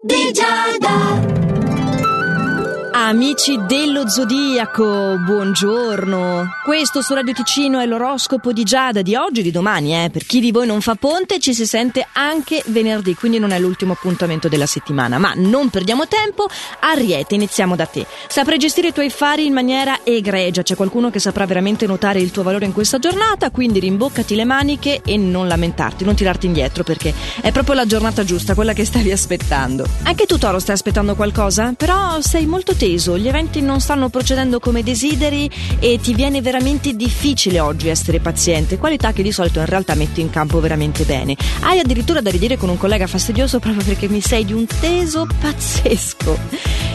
di Giada. Amici dello Zodiaco, buongiorno. Questo su Radio Ticino è l'oroscopo di Giada di oggi e di domani, eh. Per chi di voi non fa ponte ci si sente anche venerdì, quindi non è l'ultimo appuntamento della settimana. Ma non perdiamo tempo, Ariete, iniziamo da te. Saprai gestire i tuoi fari in maniera egregia, c'è qualcuno che saprà veramente notare il tuo valore in questa giornata, quindi rimboccati le maniche e non lamentarti, non tirarti indietro perché è proprio la giornata giusta, quella che stavi aspettando. Anche tu Toro stai aspettando qualcosa? Però sei molto teso teso, gli eventi non stanno procedendo come desideri e ti viene veramente difficile oggi essere paziente, qualità che di solito in realtà metti in campo veramente bene. Hai addirittura da ridire con un collega fastidioso proprio perché mi sei di un teso pazzesco.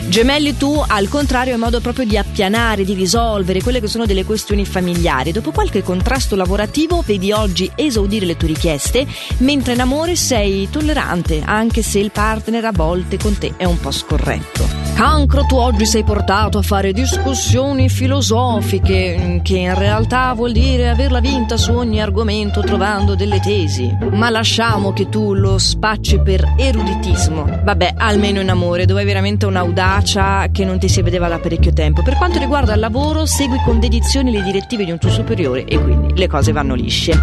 Gemelli tu, al contrario, è modo proprio di appianare, di risolvere quelle che sono delle questioni familiari. Dopo qualche contrasto lavorativo, vedi oggi esaudire le tue richieste, mentre in amore sei tollerante, anche se il partner a volte con te è un po' scorretto. Cancro, tu oggi sei portato a fare discussioni filosofiche, che in realtà vuol dire averla vinta su ogni argomento trovando delle tesi. Ma lasciamo che tu lo spacci per eruditismo. Vabbè, almeno in amore, dove hai veramente un'audacia che non ti si vedeva da parecchio tempo. Per quanto riguarda il lavoro, segui con dedizione le direttive di un tuo superiore e quindi le cose vanno lisce.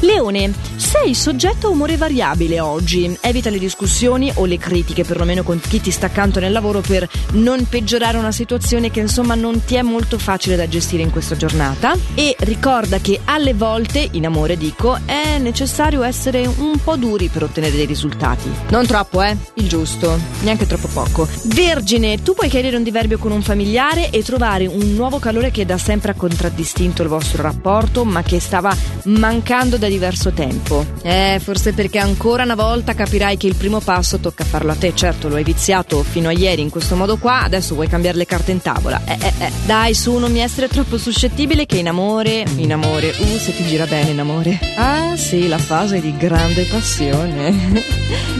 Leone, sei soggetto a umore variabile oggi. Evita le discussioni o le critiche, perlomeno con chi ti sta accanto nel lavoro, per non peggiorare una situazione che insomma non ti è molto facile da gestire in questa giornata. E ricorda che alle volte, in amore dico, è necessario essere un po' duri per ottenere dei risultati. Non troppo, eh? Il giusto, neanche troppo poco. Vergine, tu puoi chiarire un diverbio con un familiare e trovare un nuovo calore che da sempre ha contraddistinto il vostro rapporto, ma che stava mancando da diverso tempo. Eh, forse perché ancora una volta capirai che il primo passo tocca farlo a te. Certo, lo hai viziato fino a ieri in questo modo qua, adesso vuoi cambiare le carte in tavola. Eh, eh, eh. Dai, su, non mi essere troppo suscettibile che in amore, in amore, uh, se ti gira bene in amore. Ah, sì, la fase di grande passione.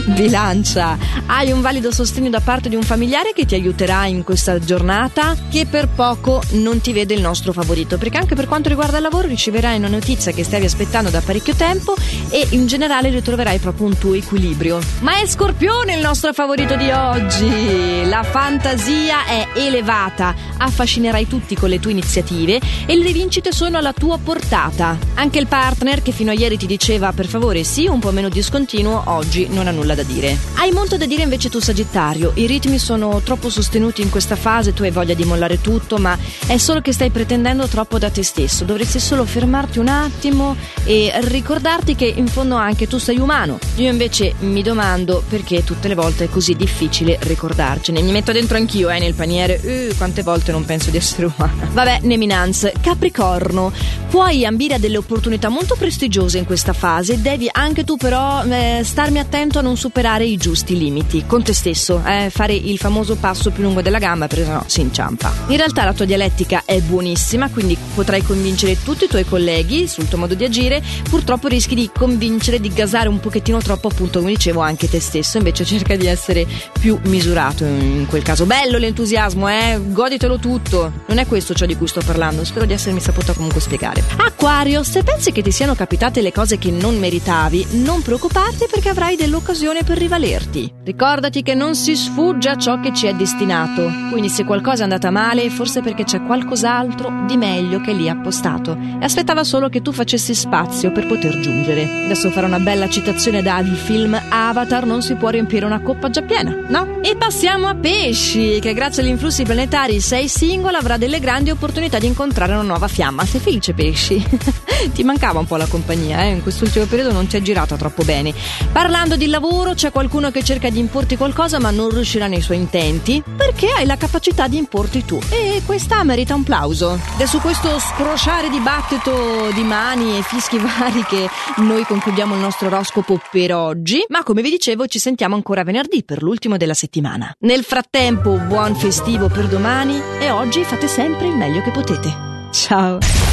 Bilancia, hai un valido sostegno da parte di un familiare che ti aiuterà in questa giornata che per poco non ti vede il nostro favorito, perché anche per quanto riguarda il lavoro riceverai una notizia che stavi aspettando da parecchio tempo e in generale ritroverai proprio un tuo equilibrio. Ma è Scorpione il nostro favorito di oggi! La fantasia è elevata, affascinerai tutti con le tue iniziative e le vincite sono alla tua portata. Anche il partner che fino a ieri ti diceva per favore sì un po' meno discontinuo, oggi non ha nulla da dire. Hai molto da dire invece tu Sagittario, i ritmi sono troppo sostenuti in questa fase, tu hai voglia di mollare tutto, ma è solo che stai pretendendo troppo da te stesso, dovresti solo fermarti un attimo e ricordarti che in fondo anche tu sei umano. Io invece mi domando perché tutte le volte è così difficile ricordarcene. Mi metto dentro anch'io, eh, nel paniere. Uh, quante volte non penso di essere umana. Vabbè, Neminance, Capricorno. Puoi ambire a delle opportunità molto prestigiose in questa fase, devi anche tu però eh, starmi attento a non superare i giusti limiti. Con te stesso, eh, fare il famoso passo più lungo della gamba perché sennò si inciampa. In realtà la tua dialettica è buonissima, quindi potrai convincere tutti i tuoi colleghi sul tuo modo di agire, pur purtroppo rischi di convincere, di gasare un pochettino troppo, appunto, come dicevo, anche te stesso. Invece cerca di essere più misurato in quel caso. Bello l'entusiasmo, eh? Goditelo tutto. Non è questo ciò di cui sto parlando. Spero di essermi saputa comunque spiegare. Aquario, se pensi che ti siano capitate le cose che non meritavi, non preoccuparti perché avrai dell'occasione per rivalerti. Ricordati che non si sfugge a ciò che ci è destinato. Quindi se qualcosa è andata male, forse perché c'è qualcos'altro di meglio che lì appostato. E aspettava solo che tu facessi spazio per poter giungere. Adesso farò una bella citazione dal film Avatar non si può riempire una coppa già piena, no? E passiamo a pesci, che grazie agli influssi planetari sei singola avrà delle grandi opportunità di incontrare una nuova fiamma. Sei felice pesci? ti mancava un po' la compagnia, eh? In quest'ultimo periodo non ti è girata troppo bene. Parlando di lavoro, c'è qualcuno che cerca di importi qualcosa ma non riuscirà nei suoi intenti perché hai la capacità di importi tu. E questa merita un plauso. Ed è su questo scrosciare dibattito di mani e fischi vari che noi concludiamo il nostro oroscopo per oggi, ma come vi dicevo ci sentiamo ancora venerdì per l'ultimo della settimana. Nel frattempo buon festivo per domani e oggi fate sempre il meglio che potete. Ciao!